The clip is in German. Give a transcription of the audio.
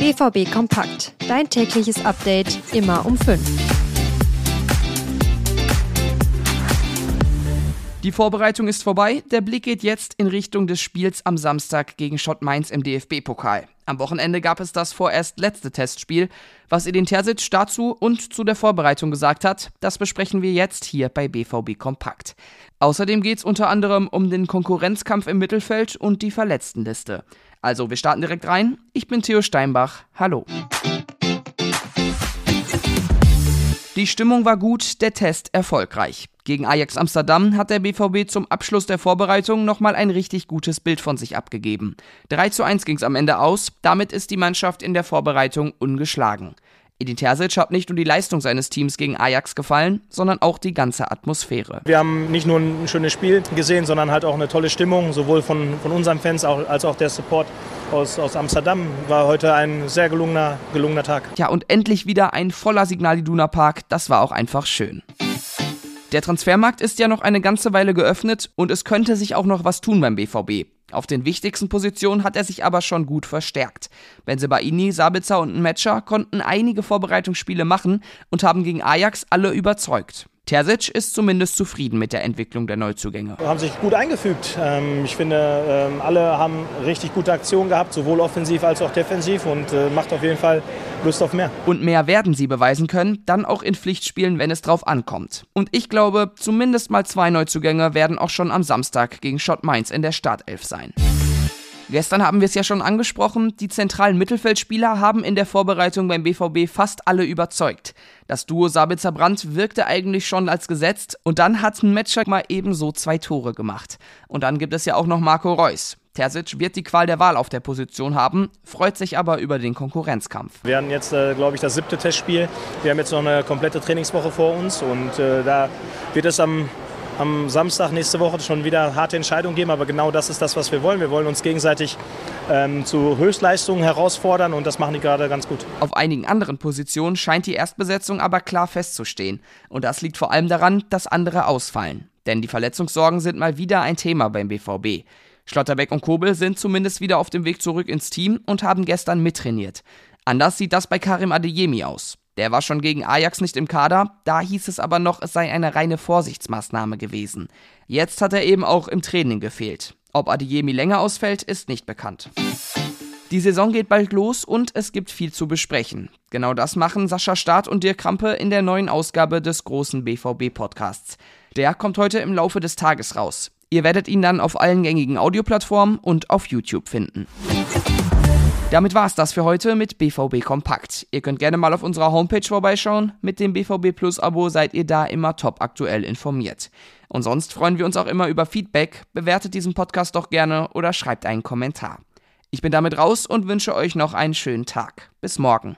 BVB Kompakt. Dein tägliches Update immer um 5. Die Vorbereitung ist vorbei. Der Blick geht jetzt in Richtung des Spiels am Samstag gegen Schott Mainz im DFB-Pokal. Am Wochenende gab es das vorerst letzte Testspiel. Was Edin Terzic dazu und zu der Vorbereitung gesagt hat, das besprechen wir jetzt hier bei BVB Kompakt. Außerdem geht es unter anderem um den Konkurrenzkampf im Mittelfeld und die Verletztenliste. Also, wir starten direkt rein. Ich bin Theo Steinbach. Hallo. Die Stimmung war gut, der Test erfolgreich. Gegen Ajax Amsterdam hat der BVB zum Abschluss der Vorbereitung nochmal ein richtig gutes Bild von sich abgegeben. 3 zu 1 ging es am Ende aus, damit ist die Mannschaft in der Vorbereitung ungeschlagen. Edin Terzic hat nicht nur die Leistung seines Teams gegen Ajax gefallen, sondern auch die ganze Atmosphäre. Wir haben nicht nur ein schönes Spiel gesehen, sondern halt auch eine tolle Stimmung, sowohl von, von unseren Fans als auch der Support aus, aus Amsterdam. War heute ein sehr gelungener, gelungener Tag. Ja, und endlich wieder ein voller Signal Iduna Park. Das war auch einfach schön. Der Transfermarkt ist ja noch eine ganze Weile geöffnet und es könnte sich auch noch was tun beim BVB. Auf den wichtigsten Positionen hat er sich aber schon gut verstärkt. Benzebaini, Sabitzer und Metscher konnten einige Vorbereitungsspiele machen und haben gegen Ajax alle überzeugt. Terzic ist zumindest zufrieden mit der Entwicklung der Neuzugänge. Haben sich gut eingefügt. Ähm, ich finde, ähm, alle haben richtig gute Aktionen gehabt, sowohl offensiv als auch defensiv und äh, macht auf jeden Fall Lust auf mehr. Und mehr werden sie beweisen können, dann auch in Pflichtspielen, wenn es drauf ankommt. Und ich glaube, zumindest mal zwei Neuzugänge werden auch schon am Samstag gegen Schott Mainz in der Startelf sein. Gestern haben wir es ja schon angesprochen, die zentralen Mittelfeldspieler haben in der Vorbereitung beim BVB fast alle überzeugt. Das Duo Sabitzer Brandt wirkte eigentlich schon als gesetzt und dann hat Metschak mal ebenso zwei Tore gemacht. Und dann gibt es ja auch noch Marco Reus. Terzic wird die Qual der Wahl auf der Position haben, freut sich aber über den Konkurrenzkampf. Wir haben jetzt, äh, glaube ich, das siebte Testspiel. Wir haben jetzt noch eine komplette Trainingswoche vor uns und äh, da wird es am am Samstag nächste Woche schon wieder harte Entscheidungen geben, aber genau das ist das, was wir wollen. Wir wollen uns gegenseitig ähm, zu Höchstleistungen herausfordern und das machen die gerade ganz gut. Auf einigen anderen Positionen scheint die Erstbesetzung aber klar festzustehen. Und das liegt vor allem daran, dass andere ausfallen. Denn die Verletzungssorgen sind mal wieder ein Thema beim BVB. Schlotterbeck und Kobel sind zumindest wieder auf dem Weg zurück ins Team und haben gestern mittrainiert. Anders sieht das bei Karim Adeyemi aus. Der war schon gegen Ajax nicht im Kader, da hieß es aber noch, es sei eine reine Vorsichtsmaßnahme gewesen. Jetzt hat er eben auch im Training gefehlt. Ob Adeyemi länger ausfällt, ist nicht bekannt. Die Saison geht bald los und es gibt viel zu besprechen. Genau das machen Sascha Staat und Dirk Krampe in der neuen Ausgabe des großen BVB-Podcasts. Der kommt heute im Laufe des Tages raus. Ihr werdet ihn dann auf allen gängigen Audioplattformen und auf YouTube finden. Damit war's das für heute mit BVB Kompakt. Ihr könnt gerne mal auf unserer Homepage vorbeischauen. Mit dem BVB Plus Abo seid ihr da immer top aktuell informiert. Und sonst freuen wir uns auch immer über Feedback. Bewertet diesen Podcast doch gerne oder schreibt einen Kommentar. Ich bin damit raus und wünsche euch noch einen schönen Tag. Bis morgen.